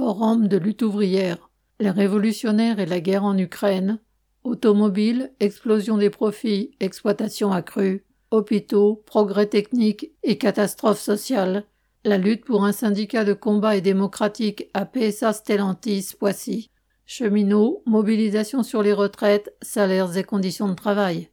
Forum de lutte ouvrière. Les révolutionnaires et la guerre en Ukraine. Automobile, explosion des profits, exploitation accrue. Hôpitaux, progrès techniques et catastrophes sociales. La lutte pour un syndicat de combat et démocratique à PSA Stellantis Poissy. Cheminots, mobilisation sur les retraites, salaires et conditions de travail.